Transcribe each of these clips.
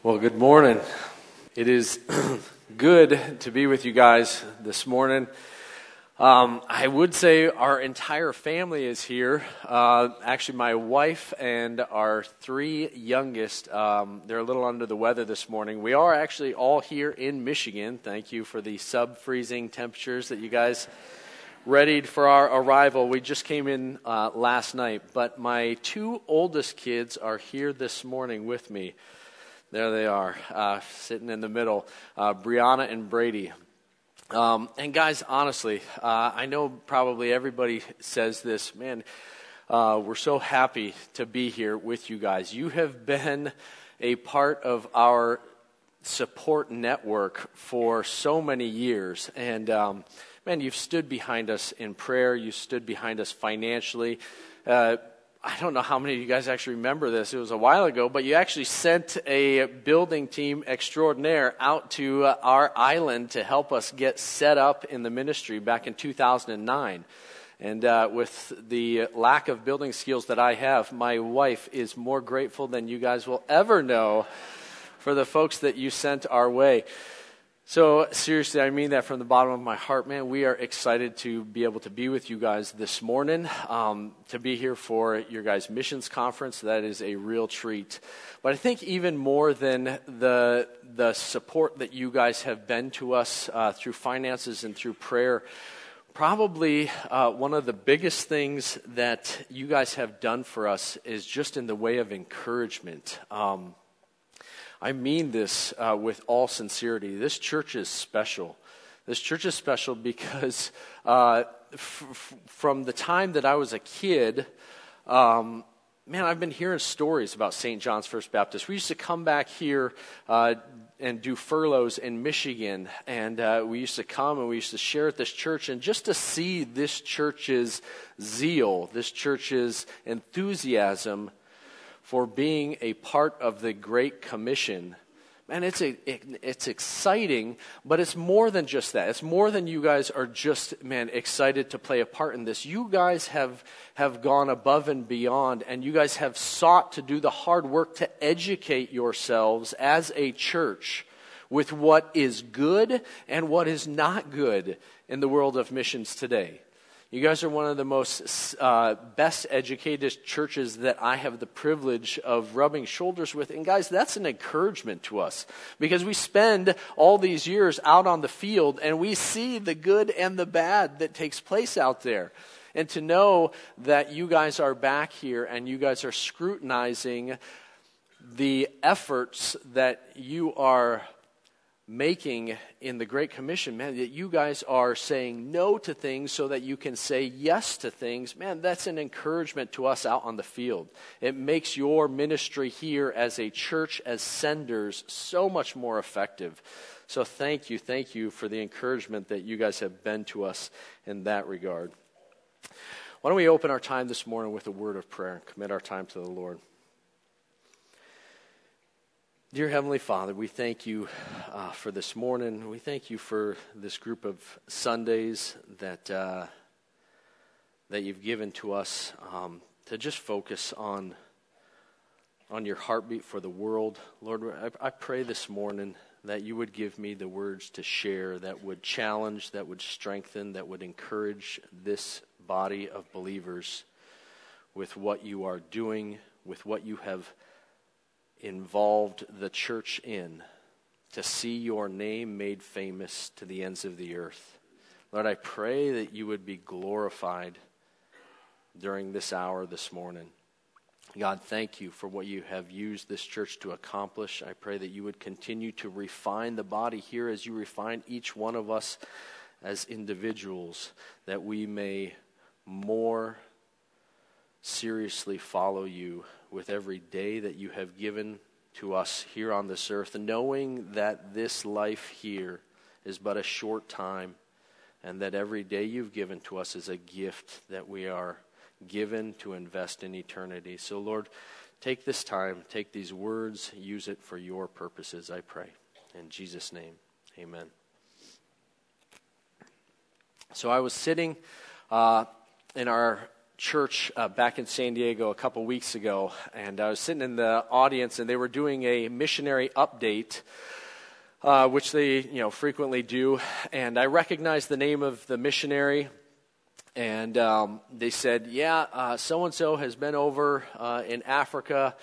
Well, good morning. It is good to be with you guys this morning. Um, I would say our entire family is here. Uh, actually, my wife and our three youngest, um, they're a little under the weather this morning. We are actually all here in Michigan. Thank you for the sub freezing temperatures that you guys readied for our arrival. We just came in uh, last night, but my two oldest kids are here this morning with me. There they are, uh, sitting in the middle. Uh, Brianna and Brady. Um, and guys, honestly, uh, I know probably everybody says this, man, uh, we're so happy to be here with you guys. You have been a part of our support network for so many years. And, um, man, you've stood behind us in prayer, you stood behind us financially. I don't know how many of you guys actually remember this. It was a while ago, but you actually sent a building team extraordinaire out to uh, our island to help us get set up in the ministry back in 2009. And uh, with the lack of building skills that I have, my wife is more grateful than you guys will ever know for the folks that you sent our way. So, seriously, I mean that from the bottom of my heart, man. We are excited to be able to be with you guys this morning, um, to be here for your guys' missions conference. That is a real treat. But I think even more than the, the support that you guys have been to us uh, through finances and through prayer, probably uh, one of the biggest things that you guys have done for us is just in the way of encouragement. Um, I mean this uh, with all sincerity. This church is special. This church is special because uh, f- f- from the time that I was a kid, um, man, I've been hearing stories about St. John's First Baptist. We used to come back here uh, and do furloughs in Michigan, and uh, we used to come and we used to share at this church, and just to see this church's zeal, this church's enthusiasm for being a part of the Great Commission. Man, it's, a, it, it's exciting, but it's more than just that. It's more than you guys are just, man, excited to play a part in this. You guys have, have gone above and beyond, and you guys have sought to do the hard work to educate yourselves as a church with what is good and what is not good in the world of missions today. You guys are one of the most uh, best educated churches that I have the privilege of rubbing shoulders with. And guys, that's an encouragement to us because we spend all these years out on the field and we see the good and the bad that takes place out there. And to know that you guys are back here and you guys are scrutinizing the efforts that you are making in the Great Commission, man, that you guys are saying no to things so that you can say yes to things, man, that's an encouragement to us out on the field. It makes your ministry here as a church, as senders, so much more effective. So thank you, thank you for the encouragement that you guys have been to us in that regard. Why don't we open our time this morning with a word of prayer and commit our time to the Lord? Dear Heavenly Father, we thank you uh, for this morning. We thank you for this group of Sundays that uh, that you've given to us um, to just focus on on your heartbeat for the world. Lord, I, I pray this morning that you would give me the words to share that would challenge, that would strengthen, that would encourage this body of believers with what you are doing, with what you have involved the church in to see your name made famous to the ends of the earth. Lord, I pray that you would be glorified during this hour this morning. God, thank you for what you have used this church to accomplish. I pray that you would continue to refine the body here as you refine each one of us as individuals, that we may more seriously follow you with every day that you have given to us here on this earth, knowing that this life here is but a short time and that every day you've given to us is a gift that we are given to invest in eternity. So, Lord, take this time, take these words, use it for your purposes, I pray. In Jesus' name, amen. So, I was sitting uh, in our church uh, back in San Diego a couple weeks ago, and I was sitting in the audience, and they were doing a missionary update. Uh, which they you know frequently do, and I recognized the name of the missionary, and um, they said, "Yeah, so and so has been over uh, in Africa."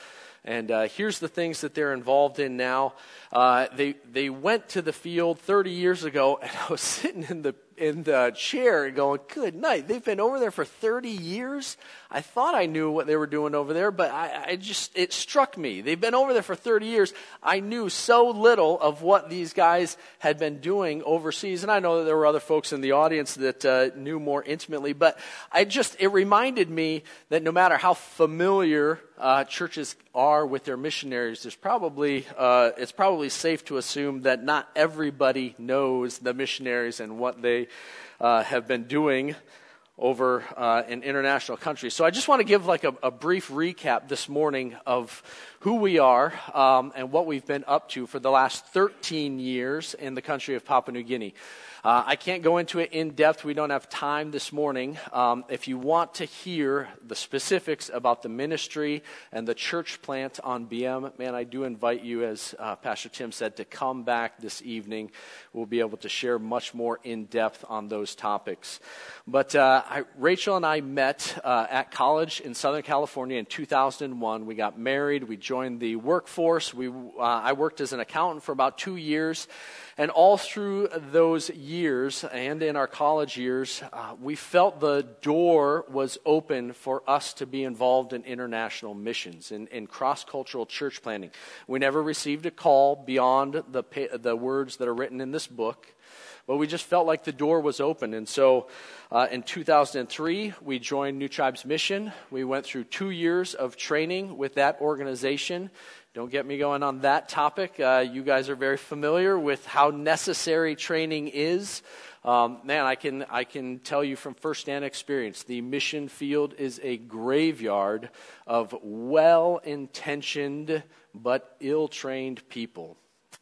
And uh, here's the things that they're involved in now. Uh, they, they went to the field 30 years ago, and I was sitting in the in the chair and going, Good night. They've been over there for 30 years. I thought I knew what they were doing over there, but I, I, just, it struck me. They've been over there for 30 years. I knew so little of what these guys had been doing overseas. And I know that there were other folks in the audience that uh, knew more intimately, but I just, it reminded me that no matter how familiar uh, churches are with their missionaries, there's probably, uh, it's probably safe to assume that not everybody knows the missionaries and what they uh, have been doing over uh, in international countries. So I just want to give like a, a brief recap this morning of who we are um, and what we've been up to for the last 13 years in the country of Papua New Guinea. Uh, I can't go into it in depth. We don't have time this morning. Um, if you want to hear the specifics about the ministry and the church plant on Biem, man, I do invite you, as uh, Pastor Tim said, to come back this evening. We'll be able to share much more in depth on those topics. But uh, I, Rachel and I met uh, at college in Southern California in 2001. We got married. We joined the workforce. We, uh, I worked as an accountant for about two years. And all through those years and in our college years, uh, we felt the door was open for us to be involved in international missions, in, in cross cultural church planting. We never received a call beyond the, the words that are written in this book. But we just felt like the door was open. And so uh, in 2003, we joined New Tribes Mission. We went through two years of training with that organization don't get me going on that topic. Uh, you guys are very familiar with how necessary training is. Um, man, I can, I can tell you from firsthand experience the mission field is a graveyard of well intentioned but ill trained people.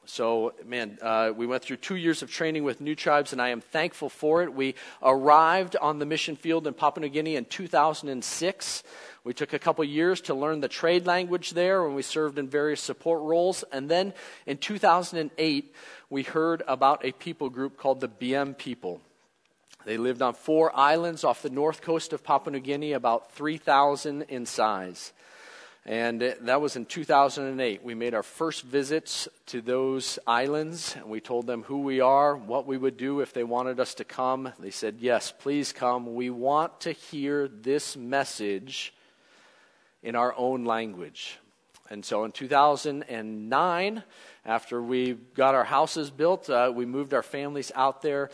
So, man, uh, we went through two years of training with New Tribes, and I am thankful for it. We arrived on the mission field in Papua New Guinea in 2006. We took a couple years to learn the trade language there when we served in various support roles. And then in 2008, we heard about a people group called the Biem people. They lived on four islands off the north coast of Papua New Guinea, about 3,000 in size. And that was in 2008. We made our first visits to those islands, and we told them who we are, what we would do if they wanted us to come. They said, Yes, please come. We want to hear this message in our own language. And so in 2009, after we got our houses built, uh, we moved our families out there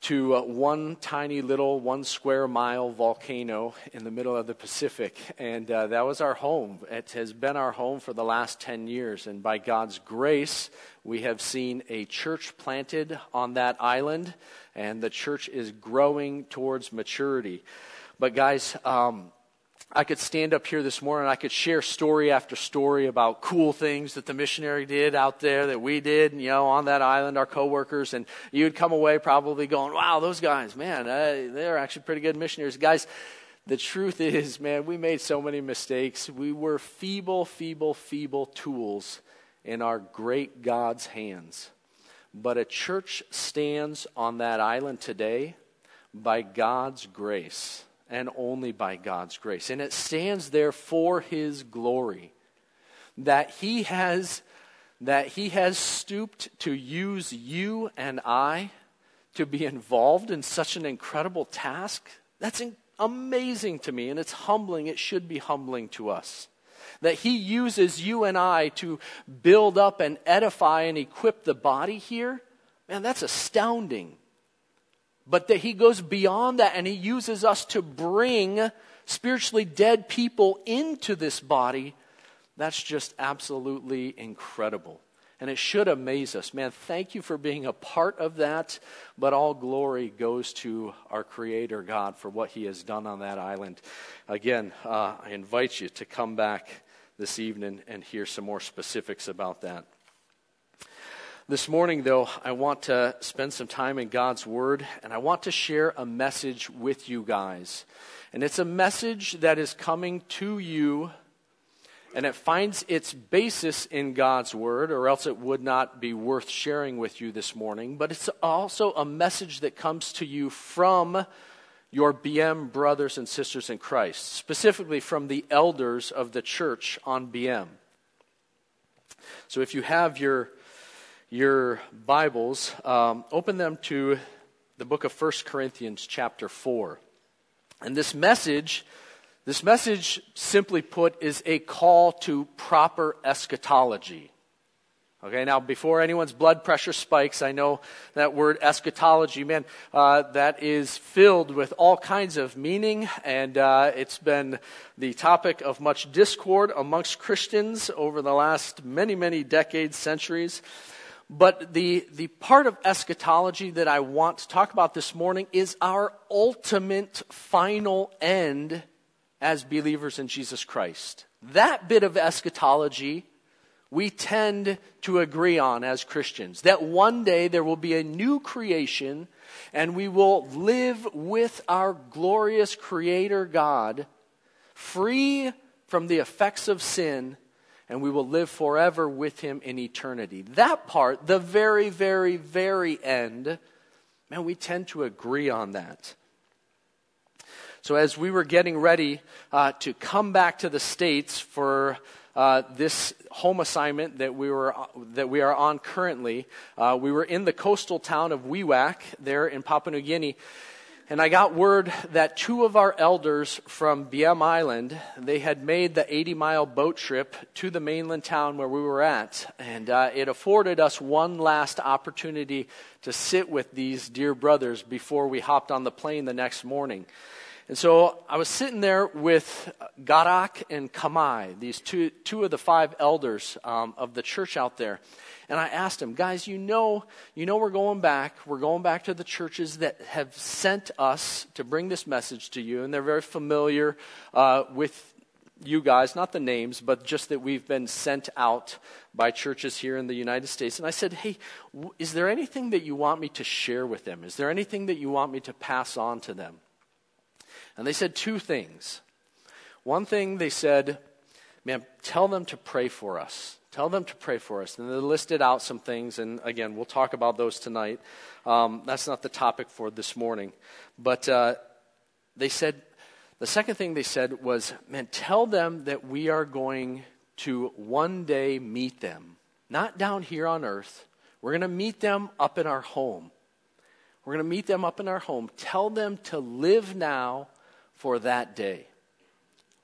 to uh, one tiny little one square mile volcano in the middle of the Pacific. And uh, that was our home. It has been our home for the last 10 years. And by God's grace, we have seen a church planted on that island, and the church is growing towards maturity. But, guys, um, I could stand up here this morning, I could share story after story about cool things that the missionary did out there that we did, you know, on that island, our coworkers, and you'd come away probably going, wow, those guys, man, uh, they're actually pretty good missionaries. Guys, the truth is, man, we made so many mistakes. We were feeble, feeble, feeble tools in our great God's hands. But a church stands on that island today by God's grace and only by God's grace. And it stands there for his glory. That he has that he has stooped to use you and I to be involved in such an incredible task. That's amazing to me and it's humbling. It should be humbling to us. That he uses you and I to build up and edify and equip the body here. Man, that's astounding but that he goes beyond that and he uses us to bring spiritually dead people into this body. That's just absolutely incredible. And it should amaze us. Man, thank you for being a part of that. But all glory goes to our Creator God for what He has done on that island. Again, uh, I invite you to come back this evening and hear some more specifics about that. This morning, though, I want to spend some time in God's Word, and I want to share a message with you guys. And it's a message that is coming to you, and it finds its basis in God's Word, or else it would not be worth sharing with you this morning. But it's also a message that comes to you from your Biem brothers and sisters in Christ, specifically from the elders of the church on Biem. So if you have your your Bibles, um, open them to the book of 1 Corinthians, chapter 4. And this message, this message, simply put, is a call to proper eschatology. Okay, now before anyone's blood pressure spikes, I know that word eschatology, man, uh, that is filled with all kinds of meaning, and uh, it's been the topic of much discord amongst Christians over the last many, many decades, centuries. But the, the part of eschatology that I want to talk about this morning is our ultimate final end as believers in Jesus Christ. That bit of eschatology we tend to agree on as Christians. That one day there will be a new creation and we will live with our glorious Creator God, free from the effects of sin and we will live forever with him in eternity. That part, the very, very, very end, man, we tend to agree on that. So, as we were getting ready uh, to come back to the States for uh, this home assignment that we, were, that we are on currently, uh, we were in the coastal town of Wewak there in Papua New Guinea. And I got word that two of our elders from Biem Island, they had made the 80 mile boat trip to the mainland town where we were at. And uh, it afforded us one last opportunity to sit with these dear brothers before we hopped on the plane the next morning. And so I was sitting there with Garak and Kamai, these two, two of the five elders um, of the church out there. And I asked him, guys, you know, you know we're going back. We're going back to the churches that have sent us to bring this message to you, and they're very familiar uh, with you guys, not the names, but just that we've been sent out by churches here in the United States. And I said, hey, w- is there anything that you want me to share with them? Is there anything that you want me to pass on to them? And they said two things. One thing they said, man, tell them to pray for us. Tell them to pray for us. And they listed out some things, and again, we'll talk about those tonight. Um, that's not the topic for this morning. But uh, they said, the second thing they said was, man, tell them that we are going to one day meet them. Not down here on earth. We're going to meet them up in our home. We're going to meet them up in our home. Tell them to live now for that day.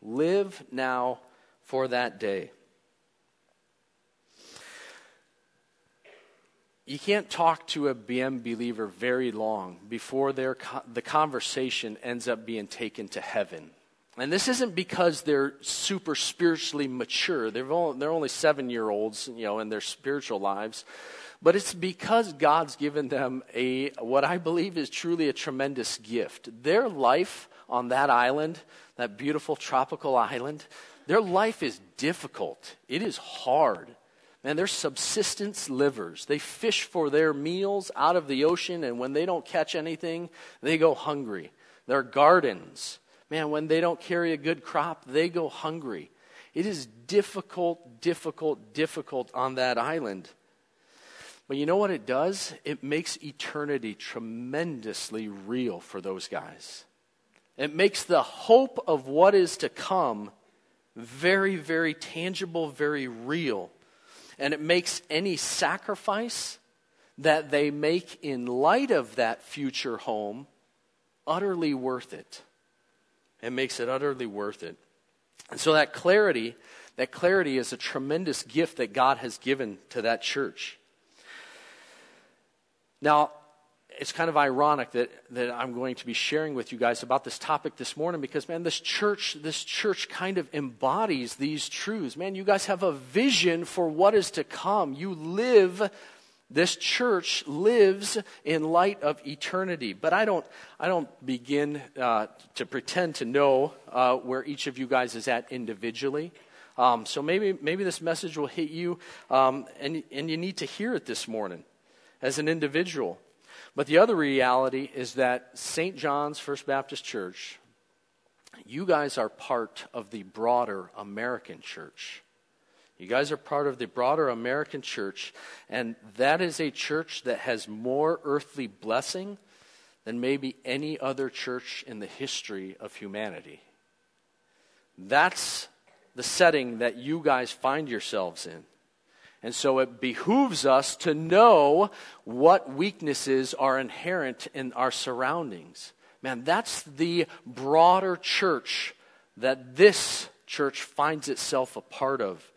Live now for that day. You can't talk to a Biem believer very long before their, the conversation ends up being taken to heaven. And this isn't because they're super spiritually mature. They're only, they're only seven year olds, you know, in their spiritual lives. But it's because God's given them a, what I believe is truly a tremendous gift. Their life on that island, that beautiful tropical island, their life is difficult. It is hard. Man, they're subsistence livers. They fish for their meals out of the ocean, and when they don't catch anything, they go hungry. Their gardens, man, when they don't carry a good crop, they go hungry. It is difficult, difficult, difficult on that island. But you know what it does? It makes eternity tremendously real for those guys. It makes the hope of what is to come very, very tangible, very real and it makes any sacrifice that they make in light of that future home utterly worth it. It makes it utterly worth it. And so that clarity, that clarity is a tremendous gift that God has given to that church. Now, it's kind of ironic that, that I'm going to be sharing with you guys about this topic this morning because, man, this church, this church kind of embodies these truths. Man, you guys have a vision for what is to come. You live, this church lives in light of eternity. But I don't, I don't begin uh, to pretend to know uh, where each of you guys is at individually. Um, so maybe, maybe this message will hit you, um, and, and you need to hear it this morning as an individual. But the other reality is that St. John's First Baptist Church, you guys are part of the broader American church. You guys are part of the broader American church, and that is a church that has more earthly blessing than maybe any other church in the history of humanity. That's the setting that you guys find yourselves in. And so it behooves us to know what weaknesses are inherent in our surroundings. Man, that's the broader church that this church finds itself a part of.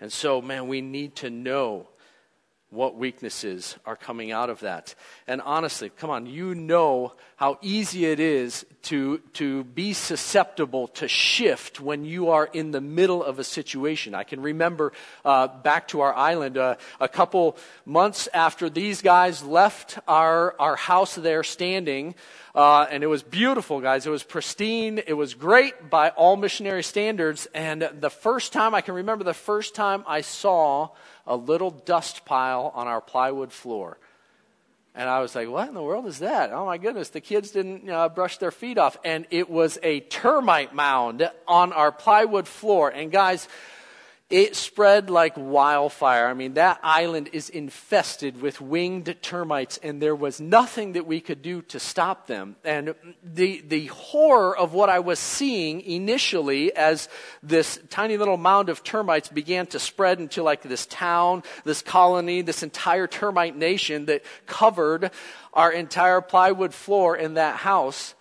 And so, man, we need to know what weaknesses are coming out of that. And honestly, come on, you know how easy it is to, to be susceptible to shift when you are in the middle of a situation. I can remember uh, back to our island uh, a couple months after these guys left our, our house there standing. Uh, and it was beautiful, guys. It was pristine. It was great by all missionary standards. And the first time, I can remember the first time I saw a little dust pile on our plywood floor. And I was like, what in the world is that? Oh my goodness, the kids didn't uh, brush their feet off. And it was a termite mound on our plywood floor. And guys, it spread like wildfire. I mean, that island is infested with winged termites, and there was nothing that we could do to stop them. And the, the horror of what I was seeing initially as this tiny little mound of termites began to spread into like this town, this colony, this entire termite nation that covered our entire plywood floor in that house.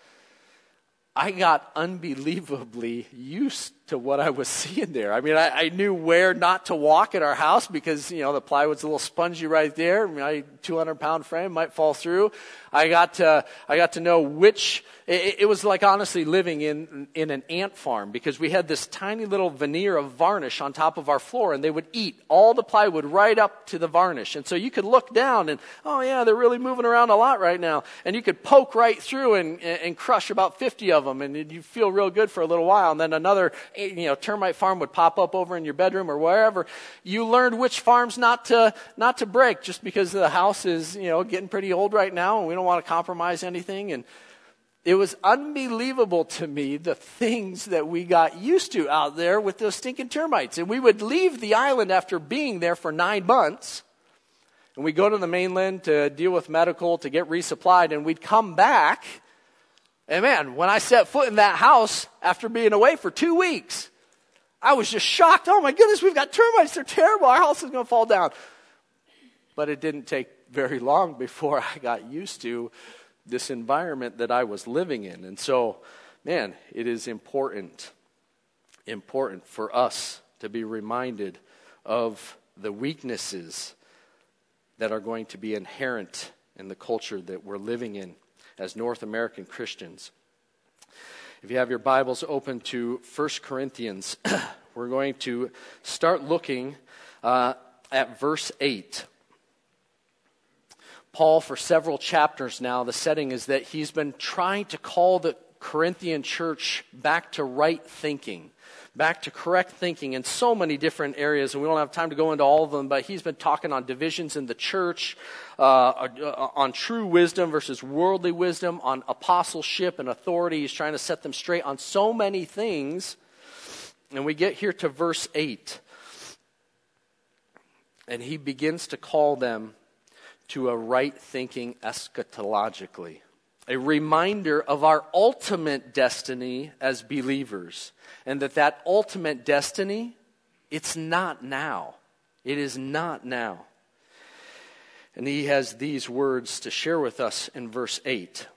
I got unbelievably used to what I was seeing there. I mean, I, I, knew where not to walk at our house because, you know, the plywood's a little spongy right there. My 200 pound frame might fall through. I got to, I got to know which, it, it was like honestly living in, in an ant farm because we had this tiny little veneer of varnish on top of our floor and they would eat all the plywood right up to the varnish. And so you could look down and, oh yeah, they're really moving around a lot right now. And you could poke right through and, and crush about 50 of them and you feel real good for a little while. And then another you know, termite farm would pop up over in your bedroom or wherever, you learned which farms not to, not to break just because the house is, you know, getting pretty old right now and we don't want to compromise anything. And it was unbelievable to me the things that we got used to out there with those stinking termites. And we would leave the island after being there for nine months. And we go to the mainland to deal with medical, to get resupplied, and we'd come back and man, when I set foot in that house after being away for two weeks, I was just shocked. Oh my goodness, we've got termites. They're terrible. Our house is going to fall down. But it didn't take very long before I got used to this environment that I was living in. And so, man, it is important, important for us to be reminded of the weaknesses that are going to be inherent in the culture that we're living in as North American Christians. If you have your Bibles open to 1 Corinthians, we're going to start looking uh, at verse 8. Paul, for several chapters now, the setting is that he's been trying to call the Corinthian church back to right thinking back to correct thinking in so many different areas, and we don't have time to go into all of them, but he's been talking on divisions in the church, uh, uh, on true wisdom versus worldly wisdom, on apostleship and authority. He's trying to set them straight on so many things. And we get here to verse 8. And he begins to call them to a right thinking eschatologically a reminder of our ultimate destiny as believers. And that that ultimate destiny, it's not now. It is not now. And he has these words to share with us in verse 8.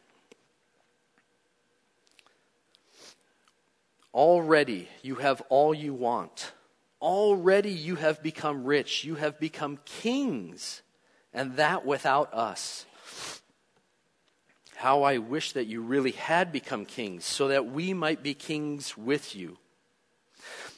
Already you have all you want. Already you have become rich. You have become kings, and that without us. How I wish that you really had become kings, so that we might be kings with you.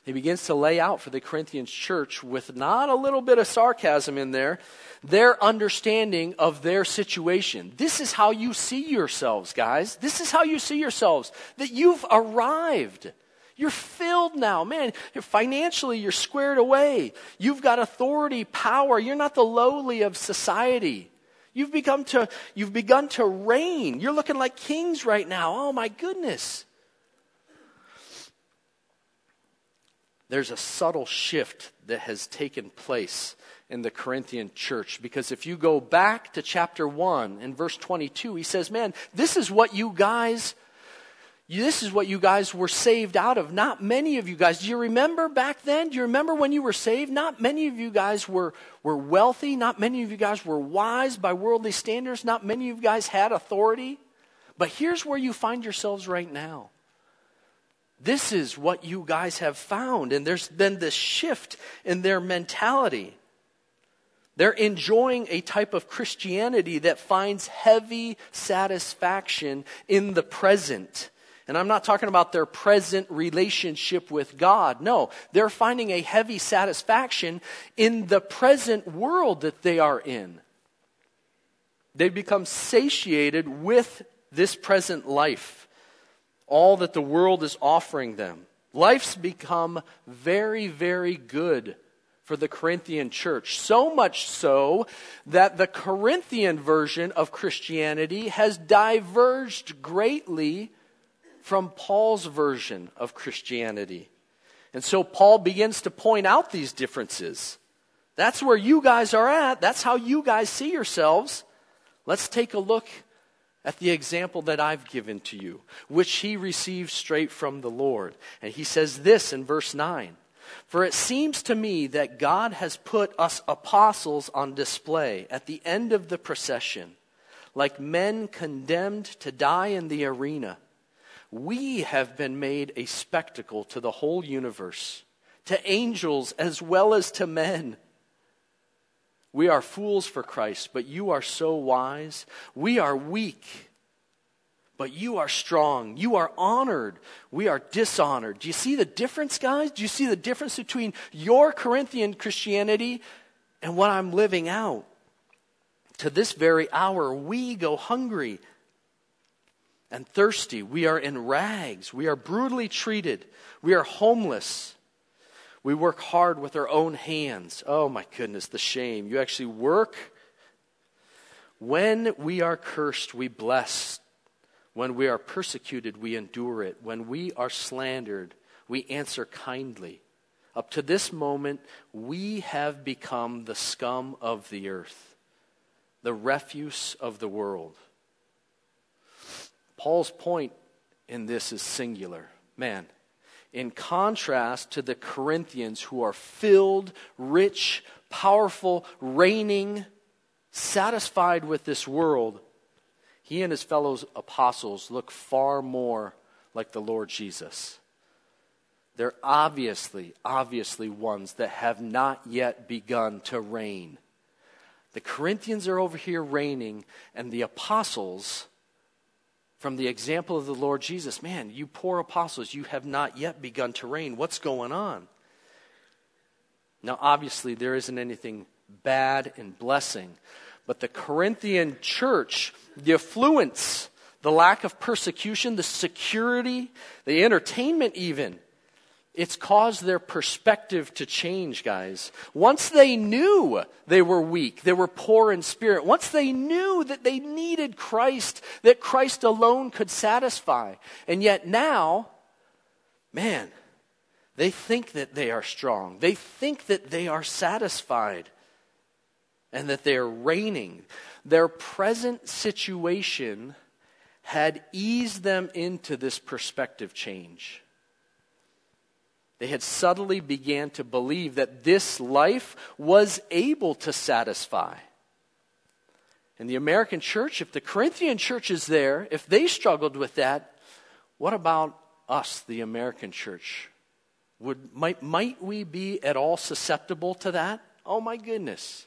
He begins to lay out for the Corinthians church with not a little bit of sarcasm in there, their understanding of their situation. This is how you see yourselves, guys. This is how you see yourselves, that you've arrived. You're filled now. Man, financially, you're squared away. You've got authority, power. You're not the lowly of society. You've, become to, you've begun to reign. You're looking like kings right now. Oh, my goodness. There's a subtle shift that has taken place in the Corinthian church because if you go back to chapter 1 and verse 22, he says, Man, this is what you guys this is what you guys were saved out of. Not many of you guys. Do you remember back then? Do you remember when you were saved? Not many of you guys were, were wealthy. Not many of you guys were wise by worldly standards. Not many of you guys had authority. But here's where you find yourselves right now. This is what you guys have found. And there's been this shift in their mentality. They're enjoying a type of Christianity that finds heavy satisfaction in the present and I'm not talking about their present relationship with God. No, they're finding a heavy satisfaction in the present world that they are in. They've become satiated with this present life, all that the world is offering them. Life's become very, very good for the Corinthian church. So much so that the Corinthian version of Christianity has diverged greatly from Paul's version of Christianity. And so Paul begins to point out these differences. That's where you guys are at. That's how you guys see yourselves. Let's take a look at the example that I've given to you, which he received straight from the Lord. And he says this in verse 9 For it seems to me that God has put us apostles on display at the end of the procession, like men condemned to die in the arena we have been made a spectacle to the whole universe, to angels as well as to men. We are fools for Christ, but you are so wise. We are weak, but you are strong. You are honored. We are dishonored. Do you see the difference, guys? Do you see the difference between your Corinthian Christianity and what I'm living out? To this very hour, we go hungry and thirsty. We are in rags. We are brutally treated. We are homeless. We work hard with our own hands. Oh my goodness, the shame. You actually work. When we are cursed, we bless. When we are persecuted, we endure it. When we are slandered, we answer kindly. Up to this moment, we have become the scum of the earth, the refuse of the world. Paul's point in this is singular. Man, in contrast to the Corinthians who are filled, rich, powerful, reigning, satisfied with this world, he and his fellow apostles look far more like the Lord Jesus. They're obviously, obviously ones that have not yet begun to reign. The Corinthians are over here reigning, and the apostles from the example of the Lord Jesus man, you poor apostles, you have not yet begun to reign. What's going on? Now, obviously, there isn't anything bad in blessing, but the Corinthian church, the affluence, the lack of persecution, the security, the entertainment, even, it's caused their perspective to change, guys. Once they knew they were weak, they were poor in spirit, once they knew that they needed Christ, that Christ alone could satisfy, and yet now, man, they think that they are strong. They think that they are satisfied and that they are reigning. Their present situation had eased them into this perspective change. They had subtly began to believe that this life was able to satisfy. And the American church, if the Corinthian church is there, if they struggled with that, what about us, the American church? Would, might, might we be at all susceptible to that? Oh my goodness.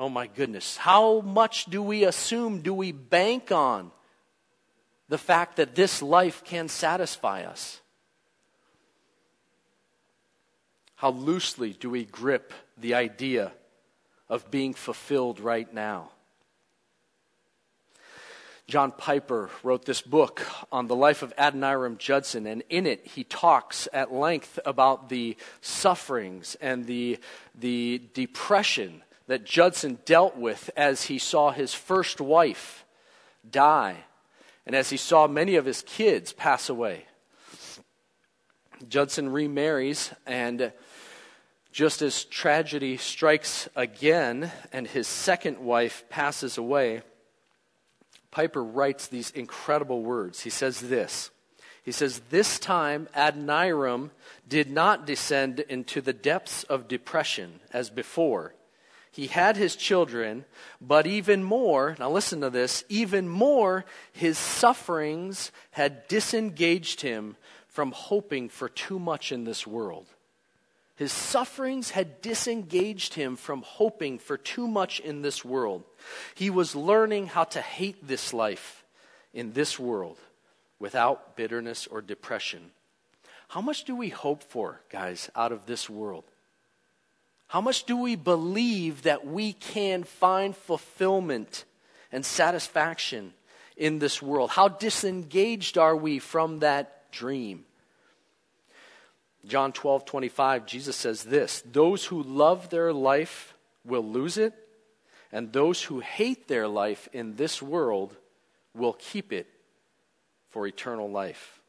Oh my goodness. How much do we assume, do we bank on the fact that this life can satisfy us? How loosely do we grip the idea of being fulfilled right now? John Piper wrote this book on the life of Adoniram Judson, and in it he talks at length about the sufferings and the, the depression that Judson dealt with as he saw his first wife die and as he saw many of his kids pass away. Judson remarries, and just as tragedy strikes again and his second wife passes away, Piper writes these incredible words. He says this He says, This time Adoniram did not descend into the depths of depression as before. He had his children, but even more, now listen to this, even more, his sufferings had disengaged him from hoping for too much in this world. His sufferings had disengaged him from hoping for too much in this world. He was learning how to hate this life in this world without bitterness or depression. How much do we hope for, guys, out of this world? How much do we believe that we can find fulfillment and satisfaction in this world? How disengaged are we from that dream? John 12, 25, Jesus says this Those who love their life will lose it, and those who hate their life in this world will keep it for eternal life.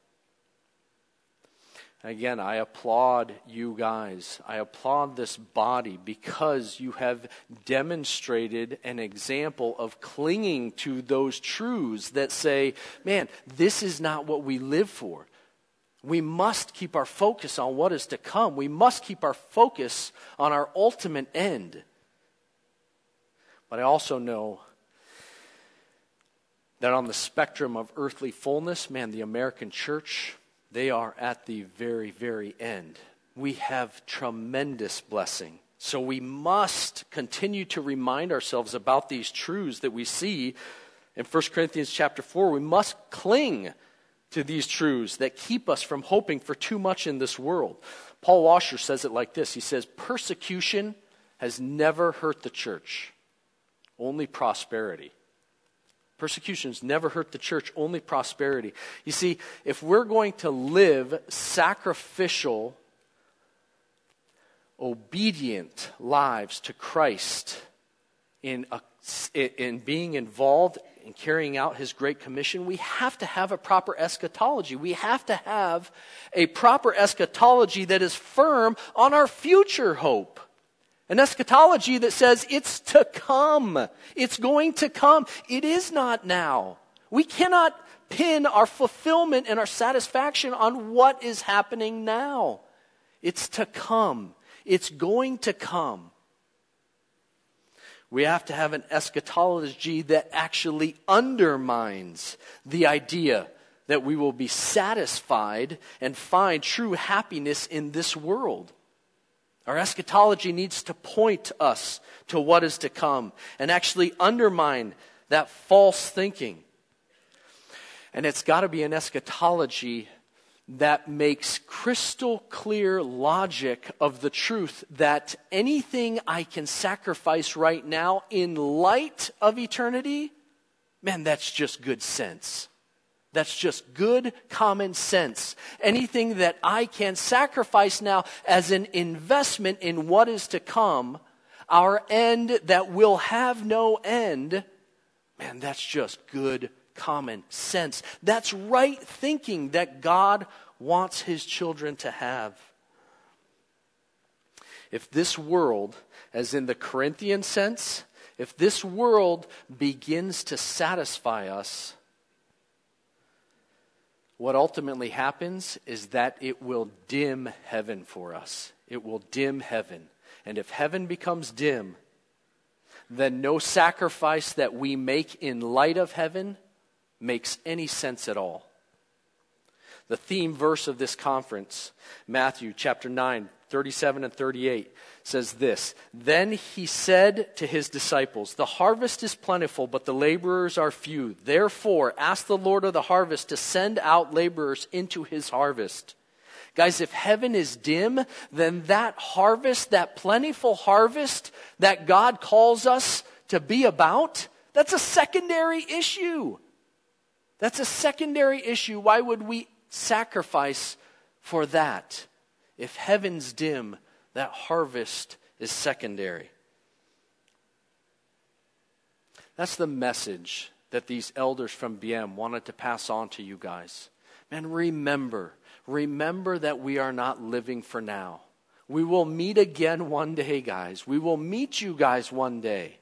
Again, I applaud you guys. I applaud this body because you have demonstrated an example of clinging to those truths that say, man, this is not what we live for. We must keep our focus on what is to come. We must keep our focus on our ultimate end. But I also know that on the spectrum of earthly fullness, man, the American church they are at the very, very end. We have tremendous blessing. So we must continue to remind ourselves about these truths that we see in 1 Corinthians chapter 4. We must cling to these truths that keep us from hoping for too much in this world. Paul Washer says it like this He says, Persecution has never hurt the church, only prosperity. Persecutions never hurt the church, only prosperity. You see, if we're going to live sacrificial, obedient lives to Christ in, a, in being involved in carrying out his great commission, we have to have a proper eschatology. We have to have a proper eschatology that is firm on our future hope. An eschatology that says it's to come. It's going to come. It is not now. We cannot pin our fulfillment and our satisfaction on what is happening now. It's to come. It's going to come. We have to have an eschatology that actually undermines the idea that we will be satisfied and find true happiness in this world. Our eschatology needs to point us to what is to come and actually undermine that false thinking. And it's got to be an eschatology that makes crystal clear logic of the truth that anything I can sacrifice right now in light of eternity, man, that's just good sense. That's just good common sense. Anything that I can sacrifice now as an investment in what is to come, our end that will have no end, man, that's just good common sense. That's right thinking that God wants his children to have. If this world, as in the Corinthian sense, if this world begins to satisfy us, what ultimately happens is that it will dim heaven for us. It will dim heaven. And if heaven becomes dim, then no sacrifice that we make in light of heaven makes any sense at all. The theme verse of this conference, Matthew chapter 9, 37 and 38 says this Then he said to his disciples, The harvest is plentiful, but the laborers are few. Therefore, ask the Lord of the harvest to send out laborers into his harvest. Guys, if heaven is dim, then that harvest, that plentiful harvest that God calls us to be about, that's a secondary issue. That's a secondary issue. Why would we sacrifice for that? If heaven's dim, that harvest is secondary. That's the message that these elders from Biem wanted to pass on to you guys. Man, remember, remember that we are not living for now. We will meet again one day, guys. We will meet you guys one day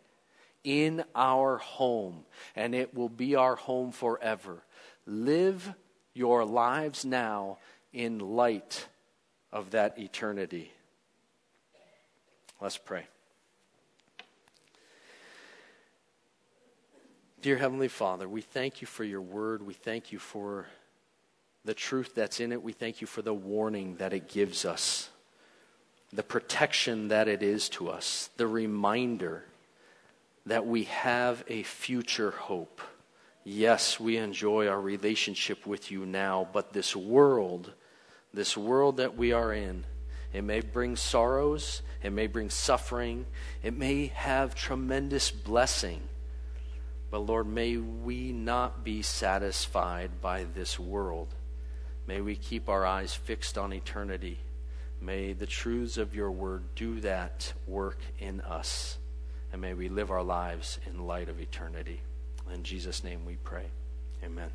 in our home, and it will be our home forever. Live your lives now in light of that eternity. Let's pray. Dear Heavenly Father, we thank you for your word. We thank you for the truth that's in it. We thank you for the warning that it gives us, the protection that it is to us, the reminder that we have a future hope. Yes, we enjoy our relationship with you now, but this world, this world that we are in, it may bring sorrows, it may bring suffering, it may have tremendous blessing. But Lord, may we not be satisfied by this world. May we keep our eyes fixed on eternity. May the truths of your word do that work in us. And may we live our lives in light of eternity. In Jesus' name we pray. Amen.